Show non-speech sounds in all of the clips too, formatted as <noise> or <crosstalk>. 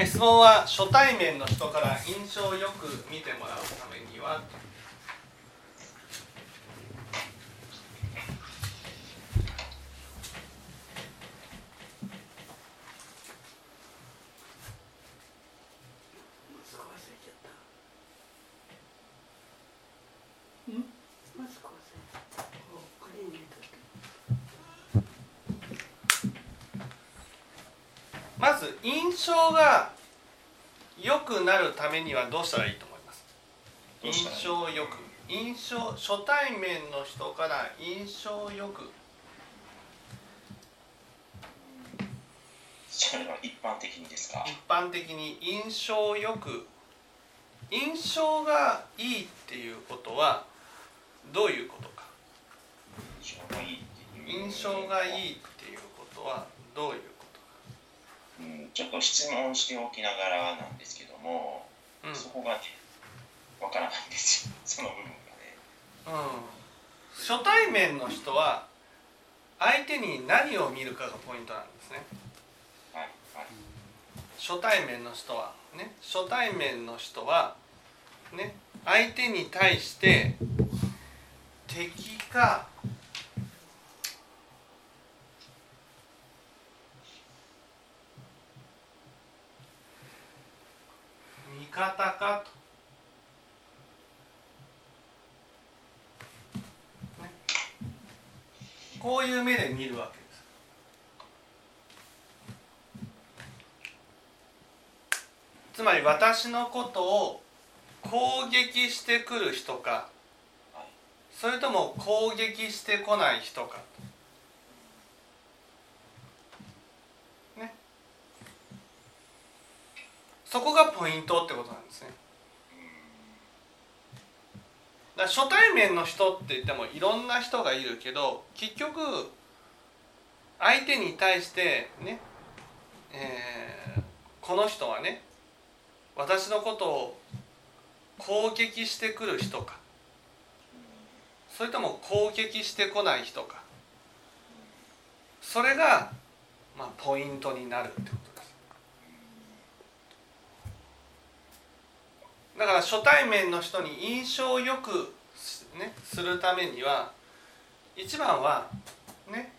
え質問は初対面の人から印象よく見てもらうためにはまず印象が良くなるためにはどうしたらいいと思います？印象よく印象初対面の人から印象よく。それは一般的にですか？一般的に印象よく。印象がいいっていうことはどういうことか？印象がいいっていうことはどういうことか？うん、ちょっと質問しておきながらなんですけども、うん。そこがねわからないんです。よ <laughs> その部分がね。うん、初対面の人は相手に何を見るかがポイントなんですね。はいはい。初対面の人はね。初対面の人はね。相手に対して敵か方かと、こういう目で見るわけです。つまり私のことを攻撃してくる人かそれとも攻撃してこない人かねそこがポイントってことなんですね。だ初対面の人って言ってもいろんな人がいるけど結局相手に対してね、えーこの人はね私のことを攻撃してくる人か。それとも攻撃してこない人か。それが、まあ、ポイントになるってことですだから初対面の人に印象をよく,、ね、するためには一番はね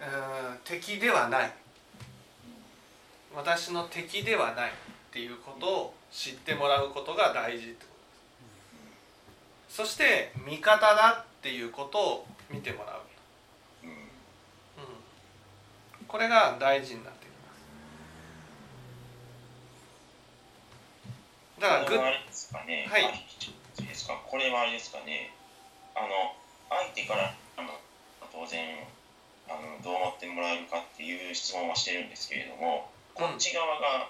うーん敵ではない。私の敵ではないっていうことを知ってもらうことが大事ってことです。そして味方だっていうことを見てもらう、うん、これが大事になってきますだからグッこれはあれですかねはいですか。これはあれですかね。あの相手からあの当然あのどう思ってもらえるかっていう質問はしてるんですけれどもこっち側が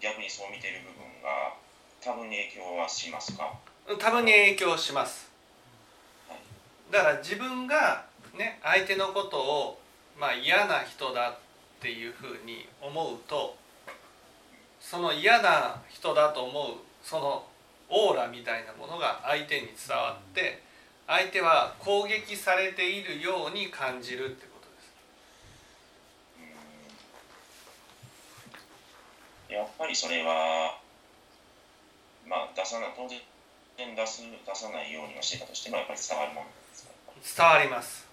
逆にそう見てる部分が多分に影響はしますか？多分に影響します。はい。だから自分がね相手のことをまあ嫌な人だっていうふうに思うとその嫌な人だと思うそのオーラみたいなものが相手に伝わって相手は攻撃されているように感じるってことです。やっぱりそれはまあ出さない当然出す出さないようにはしてたとしてもやっぱり伝わるものなんですか？伝わります。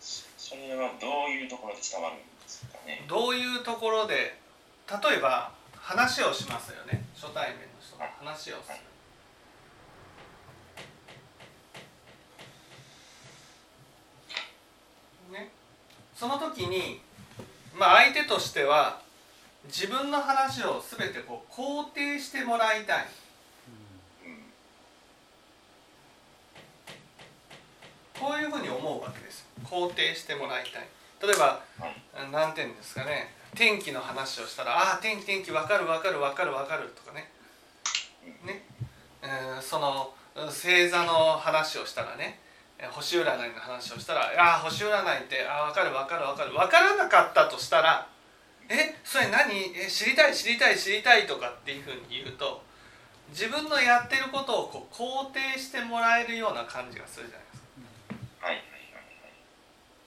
それはどういうところで伝わるんですか？ねどういうところで例えば話をしますよね。初対面の人が話をする。ね。その時にまあ相手としては自分の話を全てこう肯定してもらいたい。こういうふうに思うわけです。肯定してもらいたい。例えばはい。何て言うんですかね。天気の話をしたら「ああ天気天気わかるわかるわかるわかる」とかね。ね、えーその星座の話をしたらね。えー星占いの話をしたら「ああ星占いってああ分かる分かる分かる。分からなかったとしたら「えそれ何？え知りたい知りたい知りたい」とかっていうふうに言うと自分のやってることをこう肯定してもらえるような感じがするじゃないですか。はい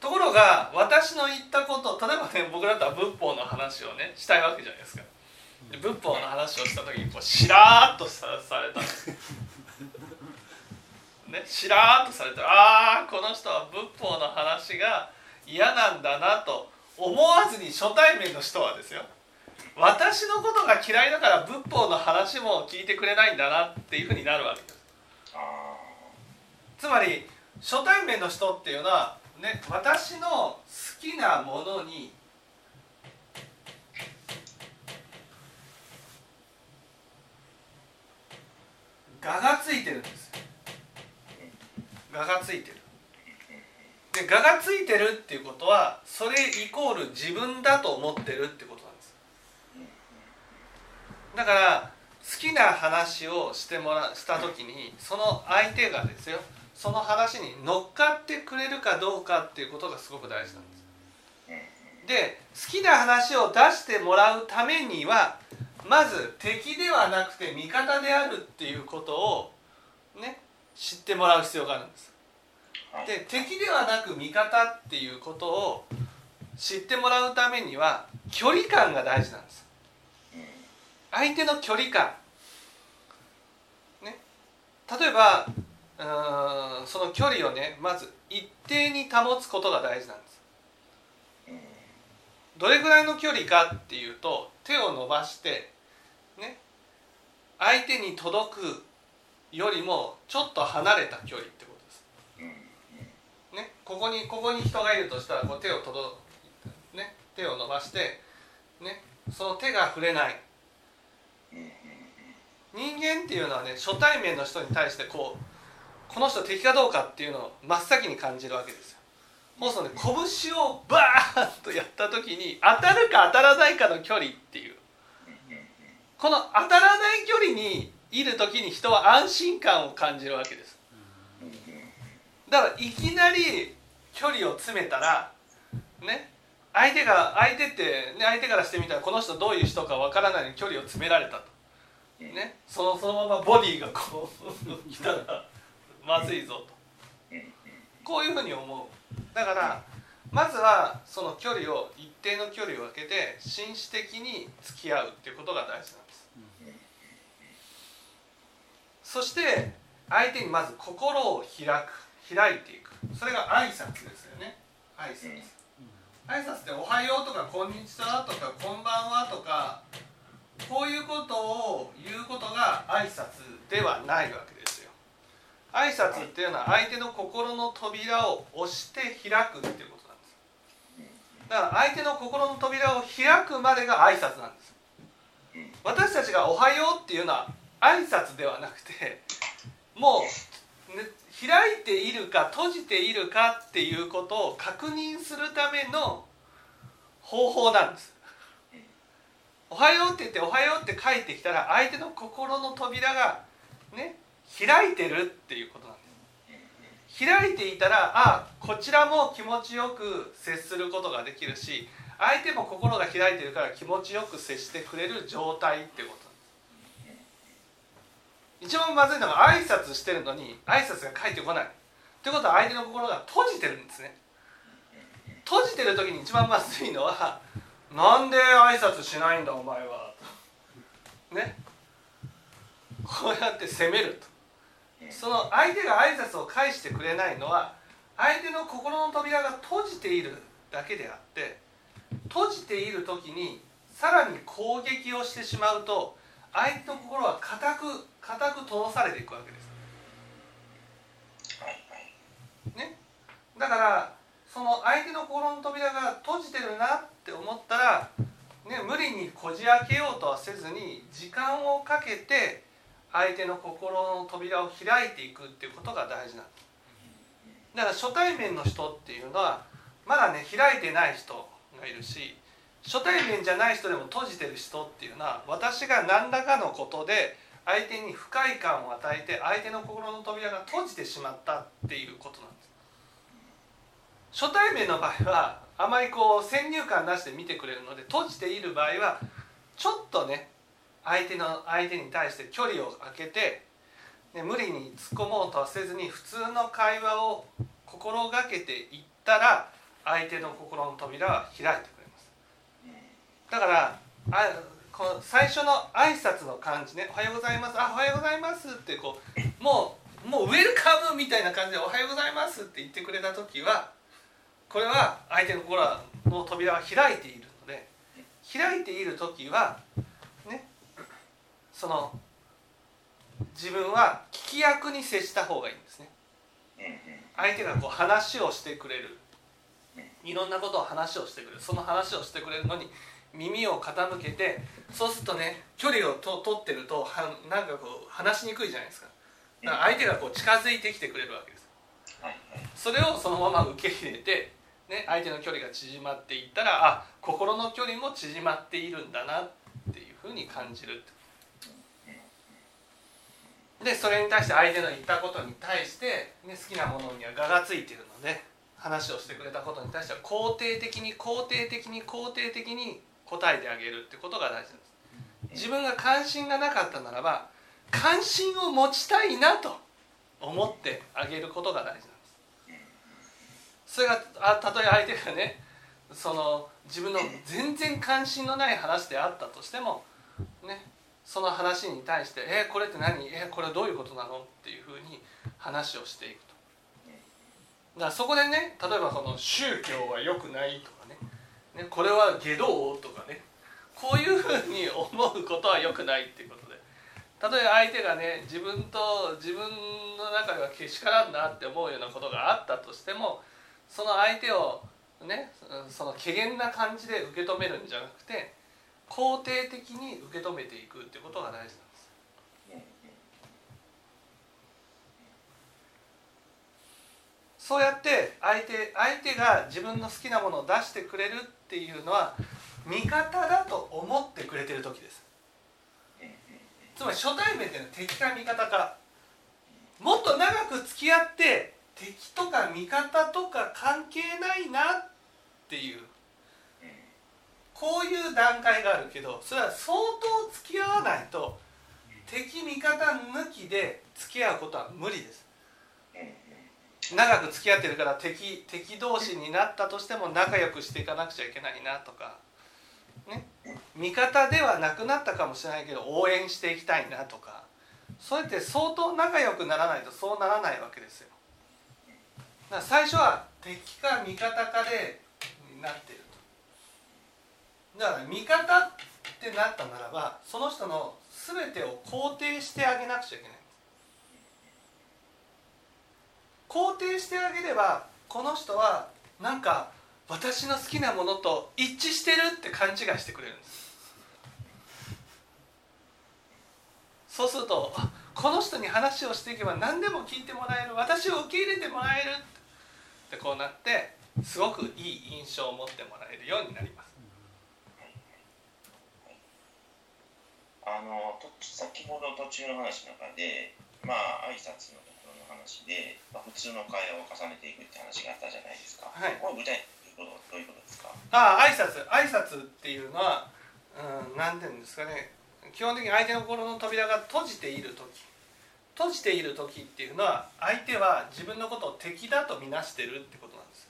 ところがが私の言ったこと例えばね僕だったら仏法の話をねしたいわけじゃないですか。で仏法の話をした時にこうしらーっとさされたんです。ねしらーっとされたらああこの人は仏法の話が嫌なんだなと思わずに初対面の人はですよ。私のことが嫌いだから仏法の話も聞いてくれないんだなっていうふうになるわけです。つまり初対面の人っていうのはね私の好きなものに我がついてるんです我がついてる。で我がついてるっていうことはそれイコール自分だと思ってるってことなんです。だから好きな話をしてもらした時にその相手がですよその話に乗っかってくれるかどうかっていうことがすごく大事なんです。で好きな話を出してもらうためにはまず敵ではなくて味方であるっていうことをね知ってもらう必要があるんです。で敵ではなく味方っていうことを知ってもらうためには距離感が大事なんです。相手の距離感ね例えばうんその距離をねまず一定に保つことが大事なんです。どれぐらいの距離かっていうと手を伸ばしてね相手に届くよりもちょっと離れた距離ってことです。ね、ここにここに人がいるとしたらこう手を届ね手を伸ばしてねその手が触れない。人間っていうのはね初対面の人に対してこうこの人敵かどうかっていうのを真っ先に感じるわけですよ。もうそのね拳をバーンとやった時に当たるか当たらないかの距離っていう。この当たらない距離にいる時に人は安心感を感じるわけです。だからいきなり距離を詰めたらね相手が相手って、ね、相手からしてみたらこの人どういう人かわからないのに距離を詰められたと、ね、そのそのままボディがこう <laughs> 来たらまずいぞと。こういうふうに思う。だからまずはその距離を一定の距離を空けて紳士的に付き合うっていうことが大事なんです。そして相手にまず心を開く。開いていく。それが挨拶ですよね。挨拶。挨拶って「おはよう」とか「こんにちは」とか「こんばんは」とかこういうことを言うことが挨拶ではないわけです。挨拶っていうのは相手の心の扉を押して開くっていうことなんです。だから相手の心の扉を開くまでが挨拶なんです。私たちが「おはよう」っていうのは挨拶ではなくてもう、ね、開いているか閉じているかっていうことを確認するための方法なんです。おはようって言っておはようって書いてきたら相手の心の扉がね開いてるっていうことなんです開いていたらあこちらも気持ちよく接することができるし相手も心が開いてるから気持ちよく接してくれる状態ってこと。一番まずいのが挨拶してるのに挨拶が返ってこない。ということは相手の心が閉じてるんですね。閉じてる時に一番まずいのは「なんで挨拶しないんだお前は」ね。こうやって責めると。その相手が挨拶を返してくれないのは相手の心の扉が閉じているだけであって閉じている時にさらに攻撃をしてしまうと相手の心は固く固く通されていくわけです。ね、だからその相手の心の扉が閉じてるなって思ったら、ね、無理にこじ開けようとはせずに時間をかけて相手の心の扉を開いていくっていうことが大事なんですだから初対面の人っていうのはまだね開いてない人がいるし初対面じゃない人でも閉じてる人っていうのは私が何らかのことで相手に不快感を与えて相手の心の扉が閉じてしまったっていうことなんです。初対面の場合はあまりこう先入観なしで見てくれるので閉じている場合はちょっとね相手の相手に対して距離を空けて、ね、無理に突っ込もうとはせずに普通の会話を心がけていったら相手の心の扉は開いてくれます。だからあこの最初の挨拶の感じね「おはようございます」「あおはようございます」ってこうもうもうウェルカムみたいな感じで「おはようございます」って言ってくれた時はこれは相手の心の扉は開いているので開いている時はその自分は聞き役に接した方がいいんですね。相手がこう話をしてくれる。いろんなことを話をしてくれる。その話をしてくれるのに耳を傾けてそうするとね距離をと取ってるとはなんかこう話しにくいじゃないですか。だから相手がこう近づいてきてくれるわけです。それをそのまま受け入れて、ね、相手の距離が縮まっていったらあ心の距離も縮まっているんだなっていうふうに感じるでそれに対して相手の言ったことに対して、ね、好きなものには我がついてるので話をしてくれたことに対しては肯定的に肯定的に肯定的に答えてあげるってことが大事なんです。自分が関心がなかったならば関心を持ちたいなと思ってあげることが大事なんです。それがあたとえ相手がねその自分の全然関心のない話であったとしてもねその話に対して「えこれって何？えこれどういうことなの?」っていうふうに話をしていくと。だからそこでね例えばその宗教は良くないとかねねこれは下道とかねこういうふうに思うことは良くないっていうことで例えば相手がね自分と自分の中ではけしからんなって思うようなことがあったとしてもその相手をねその怪げな感じで受け止めるんじゃなくて肯定的に受け止めていくっていうことが大事なんです。そうやって相手相手が自分の好きなものを出してくれるっていうのは味方だと思ってくれてる時です。つまり初対面っていうのは敵か味方かもっと長く付き合って敵とか味方とか関係ないなっていう。こういう段階があるけどそれは相当付き合わないと敵味方抜きで付き合うことは無理です長く付き合ってるから敵敵同士になったとしても仲良くしていかなくちゃいけないなとか、ね、味方ではなくなったかもしれないけど応援していきたいなとかそうやって相当仲良くならないとそうならないわけですよ。だから最初は敵か味方かでなってる。だから味方ってなったならばその人の全てを肯定してあげなくちゃいけない。肯定してあげればこの人はなんか私の好きなものと一致してるって勘違いしてくれるんですそうするとこの人に話をしていけば何でも聞いてもらえる私を受け入れてもらえるってこうなってすごくいい印象を持ってもらえるようになりますあの先ほど途中の話の中でまあ挨拶の話で、まあ、普通の会話を重ねていくって話があったじゃないですか。はい。これ具体的にどういうことですか？ああ、挨拶、挨拶っていうのは、うん、ていうんですかね。基本的に相手の心の扉が閉じている時。閉じている時っていうのは、相手は自分のことを敵だとみなしてるってことなんです。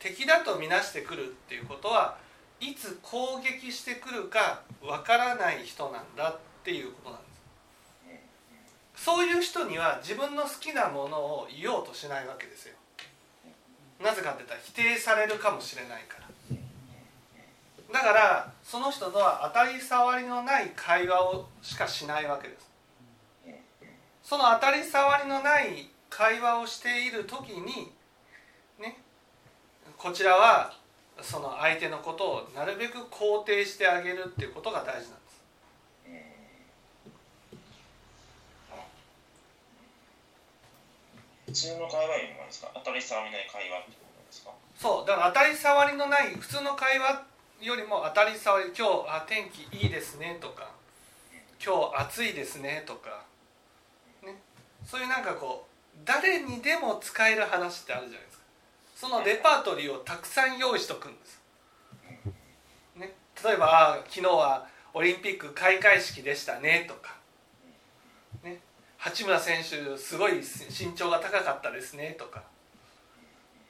敵だとみなしてくるっていうことはいつ攻撃してくるかわからない人なんだっていうことなんです。そういう人には自分の好きなものを言おうとしないわけですよ。なぜかって言ったら否定されるかもしれないから。だからその人とは当たり障りのない会話をしかしないわけです。その当たり障りのない会話をしている時にねこちらはその相手のことをなるべく肯定してあげるっていうことが大事なんです。普通の会話よりもですか？当たり障りない会話ってことですか？そう。だから当たり障りのない普通の会話よりも当たり障り今日あ天気いいですねとか今日暑いですねとか、ね、そういうなんかこう誰にでも使える話ってあるじゃないですかそのレパートリーをたくさん用意しとくんです、ね、例えば昨日はオリンピック開会式でしたねとか。ね。八村選手すごい身長が高かったですねとか。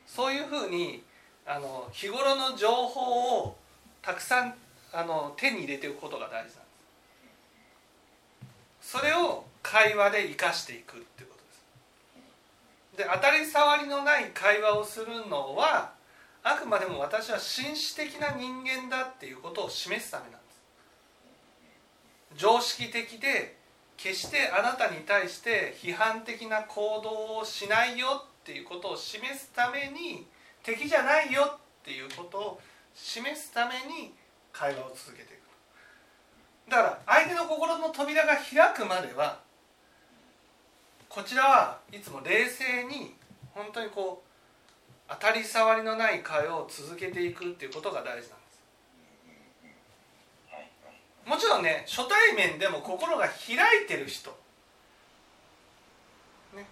そういうふうにあの日頃の情報をたくさんあの手に入れていくことが大事なんです。それを会話で生かしていくっていう。で当たり障りのない会話をするのはあくまでも私は紳士的な人間だっていうことを示すためなんです。常識的で決してあなたに対して批判的な行動をしないよっていうことを示すために敵じゃないよっていうことを示すために会話を続けていく。だから相手の心の扉が開くまではこちらはいつも冷静に本当にこう当たり障りのない会話を続けていくっていうことが大事なんです。もちろんね初対面でも心が開いてる人、ね、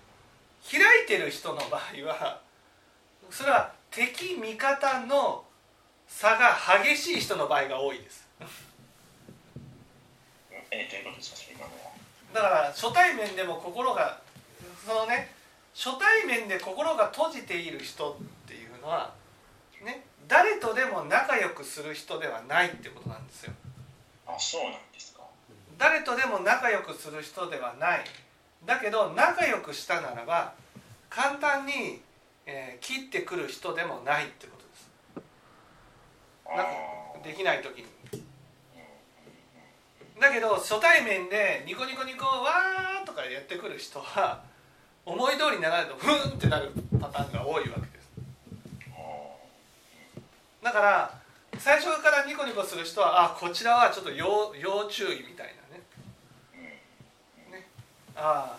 開いてる人の場合はそれは敵味方の差が激しい人の場合が多いです。えどういうことですか今のは。だから初対面でも心がそのね初対面で心が閉じている人っていうのはね誰とでも仲良くする人ではないってことなんですよ。あそうなんですか。誰とでも仲良くする人ではない。だけど仲良くしたならば簡単に、えー切ってくる人でもないってことです。なんかできない時に。だけど初対面でニコニコニコわーとかやってくる人は思い通りにならないとふんってなるパターンが多いわけです。だから最初からニコニコする人はあこちらはちょっと要要注意みたいなね。ね。ああ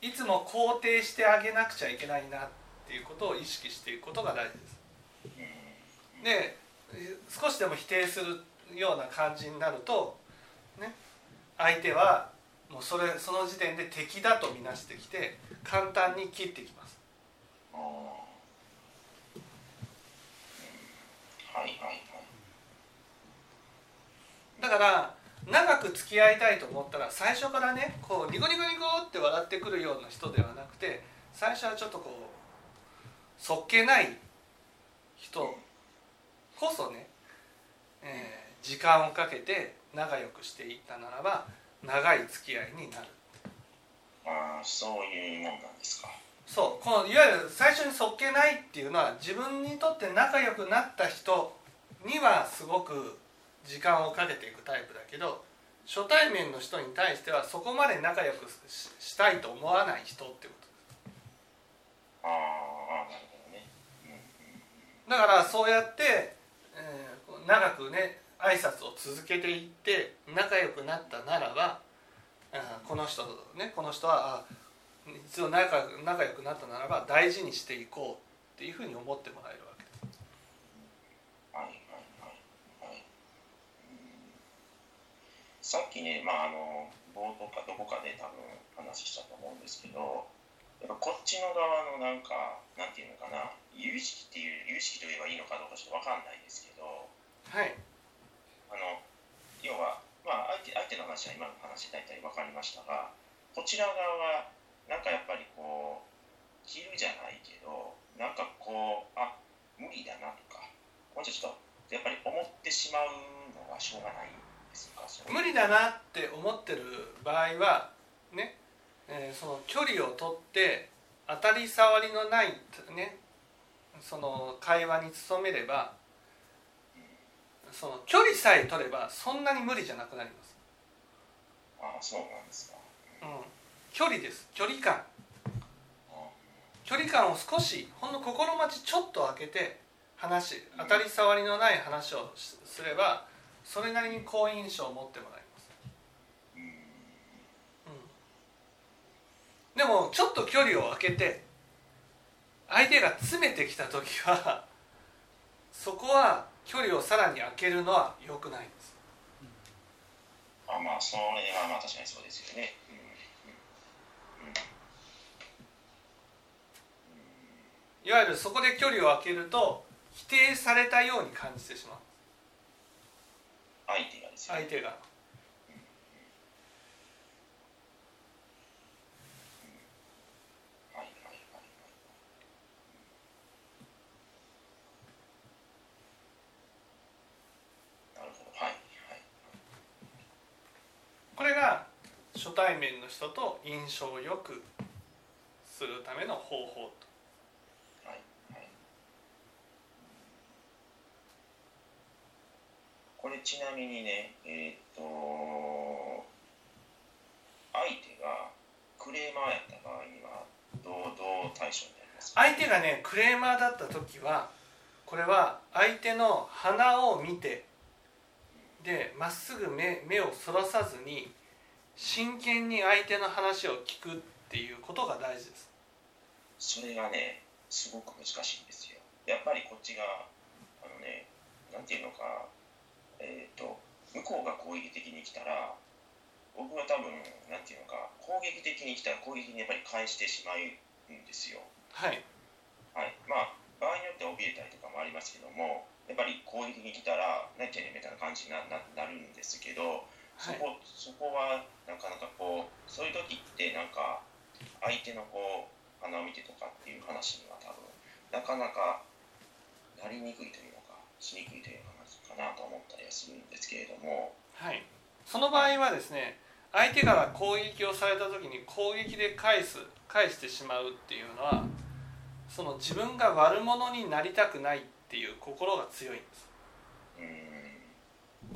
いつも肯定してあげなくちゃいけないなっていうことを意識していくことが大事です。で少しでも否定するような感じになると、ね、相手はもうそれその時点で敵だと見なしてきて簡単に切ってきます。はいはいはい。だから長く付き合いたいと思ったら最初からねこうニコニコニコって笑ってくるような人ではなくて最初はちょっとこうそっけない人こそね、えー時間をかけて仲良くしていったならば長い付き合いになるああそういうもんなんですか？そうこのいわゆる最初にそっけないっていうのは自分にとって仲良くなった人にはすごく時間をかけていくタイプだけど初対面の人に対してはそこまで仲良くししたいと思わない人ってこと。ああなるほどね。だからそうやって、えー長くね挨拶を続けていって仲良くなったならばこの人ねこの人はあ一度仲仲良くなったならば大事にしていこうっていうふうに思ってもらえるわけ。ですさっきねまああの冒頭かどこかで多分話したと思うんですけどやっぱこっちの側のなんかなんていうのかな有意識っていう有意識と言えばいいのかどうかちょっと分かんないですけどはい。あの要は、まあ、相手相手の話は今の話大体分かりましたがこちら側はなんかやっぱりこう切るじゃないけどなんかこうあ無理だなとかもうちょっとやっぱり思ってしまうのはしょうがないですか？無理だなって思ってる場合はね、えーその距離を取って当たり障りのないねその会話に努めればその距離さえ取ればそんなに無理じゃなくなります、あそうなんですか。うん、距離です。距離感。あ距離感を少しほんの心待ちちょっと開けて話当たり障りのない話をしすればそれなりに好印象を持ってもらいます。うん。でもちょっと距離を空けて相手が詰めてきた時はそこは距離をさらに空けるのは良くないんです。あまあそれはまあ確かにそうですよね。いわゆるそこで距離を空けると否定されたように感じてしまう。相手がですよね。相手がはいはいはいはい対面の人と印象をよくするための方法と。はいはい、これちなみにねえー、っと相手がクレーマーやった場合にはどうどう対処になりますか？相手がねクレーマーだった時はこれは相手の鼻を見てでまっすぐ目目をそらさずに真剣に相手の話を聞くっていうことが大事です。それがねすごく難しいんですよ。やっぱりこっちがあのねなんていうのかえっ、と向こうが攻撃的に来たら僕は多分なんていうのか攻撃的に来たら攻撃にやっぱり返してしまうんですよ。はい。はい。まあ場合によっては怯えたりとかもありますけどもやっぱり攻撃に来たら何て言うのみたいな感じになるんですけどそはい。こそこはなかなかこうそういう時ってなんか相手のこう鼻を見てとかっていう話には多分なかなかなりにくいというのかしにくいという話かなと思ったりはするんですけれども。はい。その場合はですね相手から攻撃をされた時に攻撃で返す返してしまうっていうのはその自分が悪者になりたくないっていう心が強いんです。うーん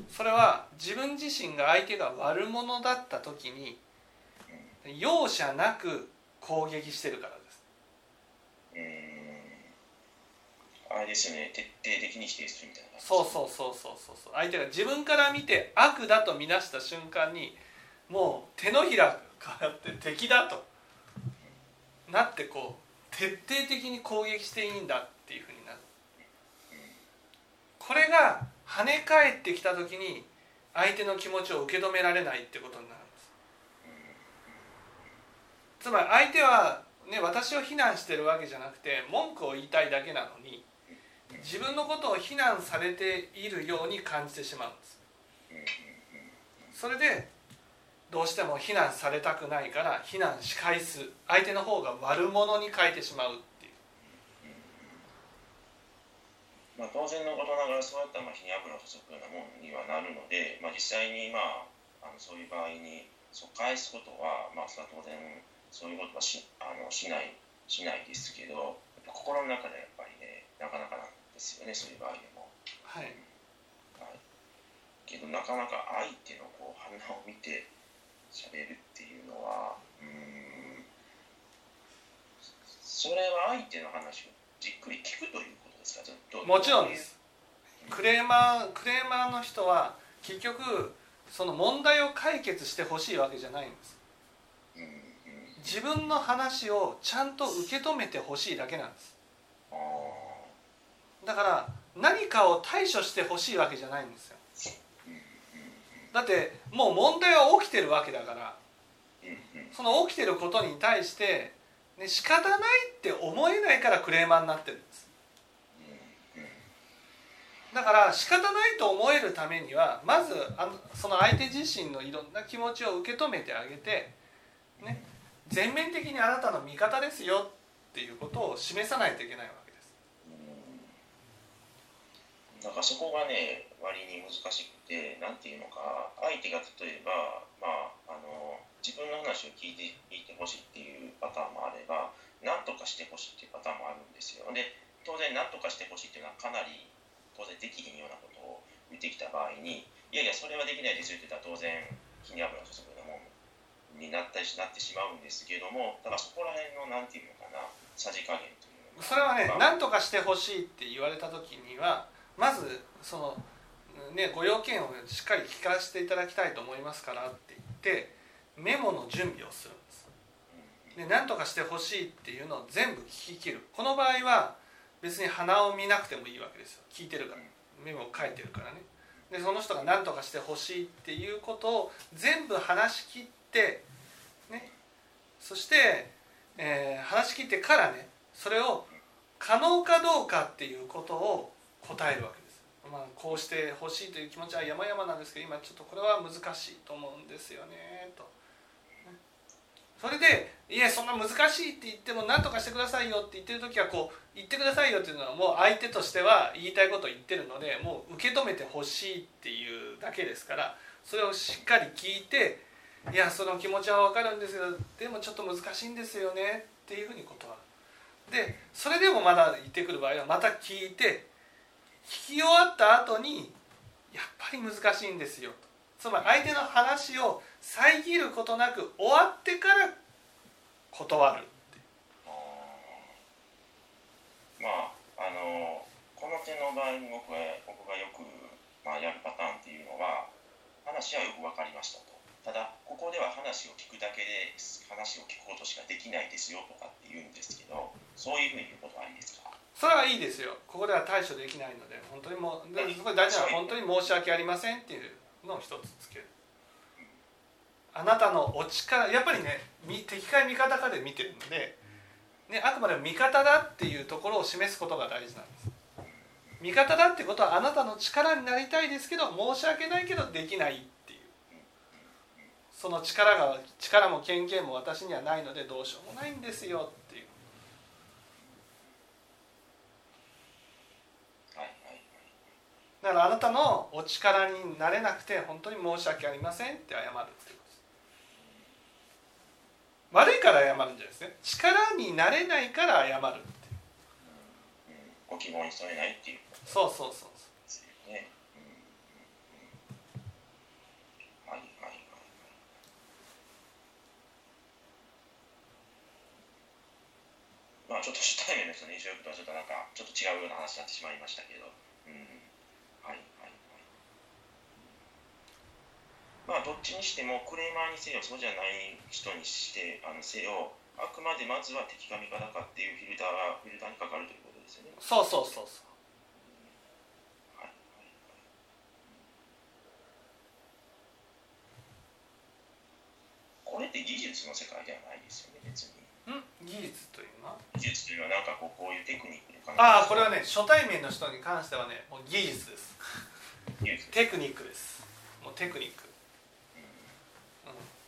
それは自分自身が相手が悪者だった時に容赦なく攻撃してるからです。うーん。あれですよね徹底的に否定するみたいな。そうそうそうそうそう相手が自分から見て悪だと見なした瞬間にもう手のひらが変わって敵だとなってこう徹底的に攻撃していいんだっていうふうになる。これが跳ね返ってきた時に相手の気持ちを受け止められないってことになるんです。つまり相手は、ね、私を非難してるわけじゃなくて文句を言いたいだけなのに自分のことを非難されているように感じてしまうんです。それでどうしても非難されたくないから非難し返す。相手の方が悪者に変えてしまうっていうまあ、当然のことながらそうやったらまあ火に油を注ぐようなものにはなるので、まあ、実際にまああのそういう場合にそう返すことは、まあ、それは当然そういうことはしあのしないしないですけど心の中でやっぱりねなかなかなんですよねそういう場合でも。はい。はい、けどなかなか相手のこう鼻を見て喋るっていうのはうーん。それは相手の話をじっくり聞くというですか？もちろんです。クレーマークレーマーの人は結局その問題を解決してほしいわけじゃないんです。自分の話をちゃんと受け止めてほしいだけなんです。だから何かを対処してほしいわけじゃないんですよ。だってもう問題は起きてるわけだから。その起きてることに対して、ね、仕方ないって思えないからクレーマーになってるんですだから仕方ないと思えるためにはまずあのその相手自身のいろんな気持ちを受け止めてあげて、ね、全面的にあなたの味方ですよっていうことを示さないといけないわけです。なんかそこがね割に難しくてなんていうのか相手が例えば、まあ、あの自分の話を聞いて聞いてほしいっていうパターンもあれば何とかしてほしいっていうパターンもあるんですよで当然何とかしてほしいっていうのはかなり当然できひんようなことを言ってきた場合にいやいやそれはできないですよって言ったら当然火に油を注ぐようなもんになったりしなってしまうんですけどもだからそこら辺のなんていうのかなさじ加減というのがそれはねまあ何とかしてほしいって言われた時にはまずその、ね、ご用件をしっかり聞かせていただきたいと思いますからって言ってメモの準備をするんです。で何とかしてほしいっていうのを全部聞き切るこの場合は別に鼻を見なくてもいいわけですよ。聞いてるから。メモを書いてるからね。でその人が何とかしてほしいっていうことを全部話し切ってね。そして、えー話し切ってからねそれを可能かどうかっていうことを答えるわけです、まあ、こうしてほしいという気持ちは山々なんですけど今ちょっとこれは難しいと思うんですよねと。それで「いやそんな難しいって言っても何とかしてくださいよ」って言ってる時はこう「言ってくださいよ」っていうのはもう相手としては言いたいことを言ってるのでもう受け止めてほしいっていうだけですからそれをしっかり聞いていやその気持ちは分かるんですけどでもちょっと難しいんですよねっていうふうに断る。でそれでもまだ言ってくる場合はまた聞いて聞き終わった後にやっぱり難しいんですよつまり相手の話を遮ることなく終わってから断るまああのこの点の場合に僕は僕がよく、まあ、やるパターンっていうのは話はよく分かりましたと。ただここでは話を聞くだけで話を聞くことしかできないですよとかって言うんですけどそういうふうに言うことはありですか？それはいいですよ。ここでは対処できないので本当にもう大事なのは本当に申し訳ありませんっていうのを一つつけるあなたのお力やっぱりね敵か味方かで見てるので、ね、あくまでも味方だっていうところを示すことが大事なんです。味方だってことはあなたの力になりたいですけど申し訳ないけどできないっていう。その力が力も権限も私にはないのでどうしようもないんですよっていう。だからあなたのお力になれなくて本当に申し訳ありませんって謝るっていう。悪いから謝るんじゃないですね。力になれないから謝るっていう。ご希望に添えないっていう。そうそうそうそう。ね、はいはいはいまあちょっと初対面の人の印象とはちょっとなん。かちょっと違うような話になってしまいましたけど、うん、はいはいはいまあどっちにしてもクレーマーにせよそうじゃない人にしてあのせよあくまでまずは敵か味方かっていうフィルターがフィルターにかかるということですよね。そうそうそうそう。これって技術の世界ではないですよね別に。ん技術というの？は技術というのはなんかこうこういうテクニックああこれはね初対面の人に関してはねもう技術です。テクニックです。もうテクニック、うん、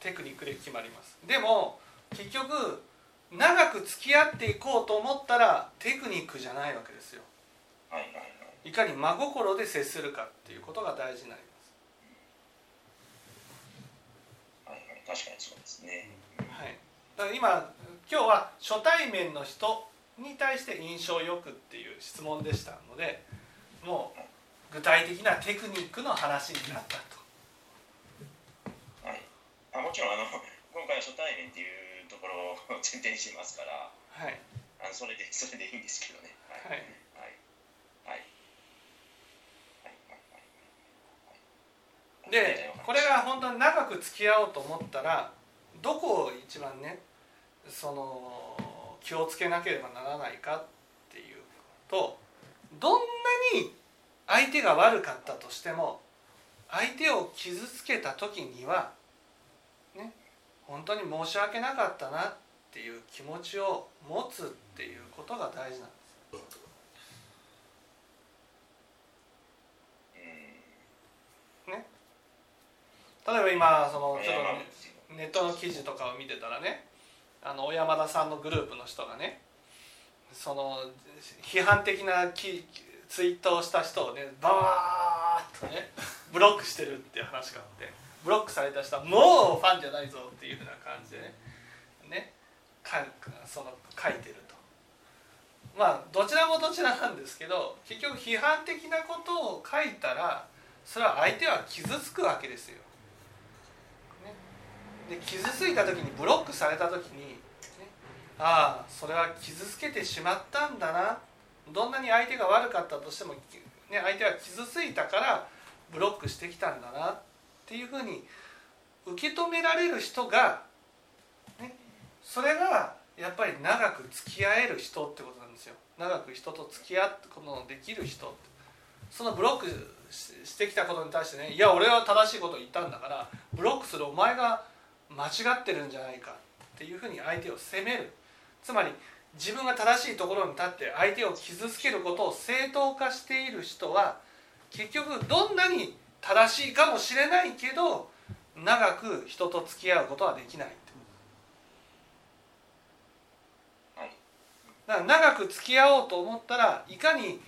テクニックで決まりますでも結局長く付き合っていこうと思ったらテクニックじゃないわけですよいかに真心で接するかっていうことが大事になります確かにそうですね。はい。だから今今日は初対面の人に対して印象よくっていう質問でしたので、もう具体的なテクニックの話になったと。はい。あもちろんあの <laughs> 今回は初対面っていうところを前提にしてますから、はい。あのそれで <laughs> それでいいんですけどね。はい。はい。はい。でこれが本当に長く付き合おうと思ったらどこを一番ねその気をつけなければならないかっていうとどんなに相手が悪かったとしても相手を傷つけた時にはね本当に申し訳なかったなっていう気持ちを持つっていうことが大事なんです。例えば今そのちょっとネットの記事とかを見てたらねあの小山田さんのグループの人がねその批判的なツイートをした人をねバーッとねブロックしてるっていう話があってブロックされた人はもうファンじゃないぞっていうふうな感じでね。ね。かその書いてると。まあどちらもどちらなんですけど結局批判的なことを書いたらそれは相手は傷つくわけですよ。ね。で傷ついた時にブロックされた時に、ね、ああそれは傷つけてしまったんだな。どんなに相手が悪かったとしても、ね、相手は傷ついたからブロックしてきたんだな。っっていうふうに受け止められる人が、ね、それがやっぱり長く付き合える人ってことなんですよ。長く人と付き合うことのできる人そのブロックしてきたことに対してねいや俺は正しいこと言ったんだからブロックするお前が間違ってるんじゃないかっていうふうに相手を責める。つまり自分が正しいところに立って相手を傷つけることを正当化している人は結局どんなに正しいかもしれないけど長く人と付き合うことはできないだから長く付き合おうと思ったらいかに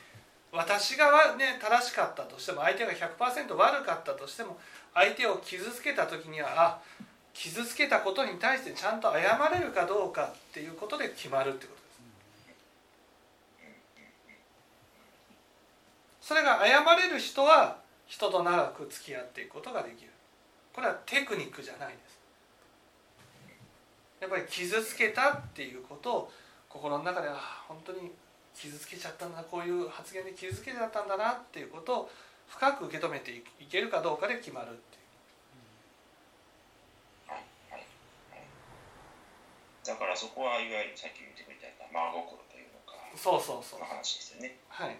私がね正しかったとしても相手が100%悪かったとしても相手を傷つけた時にはあ傷つけたことに対してちゃんと謝れるかどうかっていうことで決まるってことです。それが謝れる人は人と長く付き合っていくことができる。これはテクニックじゃないです。やっぱり傷つけたっていうことを心の中であ本当に傷つけちゃったんだこういう発言で傷つけちゃったんだなっていうことを深く受け止めていけるかどうかで決まるっていう。だからそこはいわゆるさっき言ってくれた真心というのかそうそうそう。その話ですよね。はい。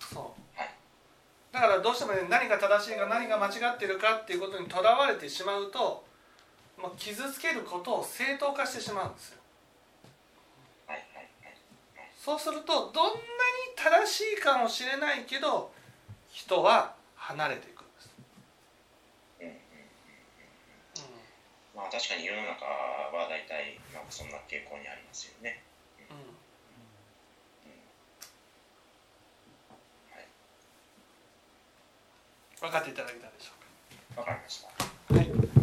そう。はいだからどうしてもね何が正しいか何が間違ってるかっていうことにとらわれてしまうともう傷つけることを正当化してしまうんですよ。そうするとどんなに正しいかもしれないけど人は離れていくんです、うんうんうまあ確かに世の中は大体なんかそんな傾向にありますよね分かっていただけたでしょうか。かりました。はい